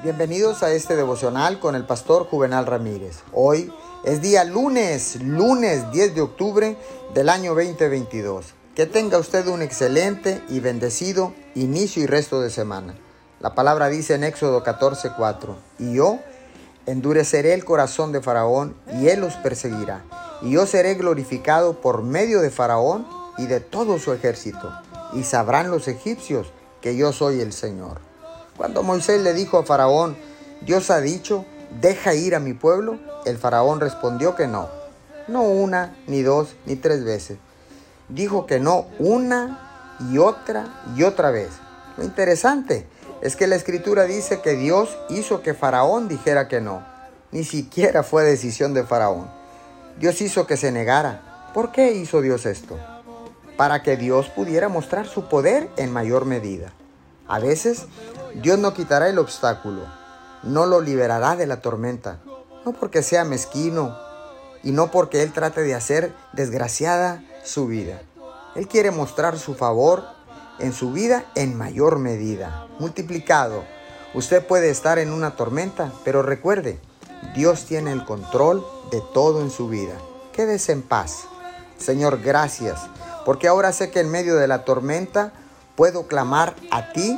Bienvenidos a este devocional con el pastor Juvenal Ramírez. Hoy es día lunes, lunes 10 de octubre del año 2022. Que tenga usted un excelente y bendecido inicio y resto de semana. La palabra dice en Éxodo 14:4, y yo endureceré el corazón de Faraón y él los perseguirá, y yo seré glorificado por medio de Faraón y de todo su ejército, y sabrán los egipcios que yo soy el Señor. Cuando Moisés le dijo a Faraón, Dios ha dicho, deja ir a mi pueblo, el faraón respondió que no. No una, ni dos, ni tres veces. Dijo que no una y otra y otra vez. Lo interesante es que la escritura dice que Dios hizo que Faraón dijera que no. Ni siquiera fue decisión de Faraón. Dios hizo que se negara. ¿Por qué hizo Dios esto? Para que Dios pudiera mostrar su poder en mayor medida. A veces Dios no quitará el obstáculo, no lo liberará de la tormenta, no porque sea mezquino y no porque Él trate de hacer desgraciada su vida. Él quiere mostrar su favor en su vida en mayor medida, multiplicado. Usted puede estar en una tormenta, pero recuerde, Dios tiene el control de todo en su vida. Quédese en paz. Señor, gracias, porque ahora sé que en medio de la tormenta puedo clamar a ti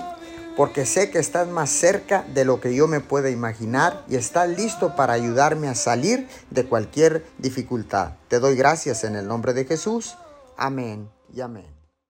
porque sé que estás más cerca de lo que yo me pueda imaginar y estás listo para ayudarme a salir de cualquier dificultad. Te doy gracias en el nombre de Jesús. Amén y amén.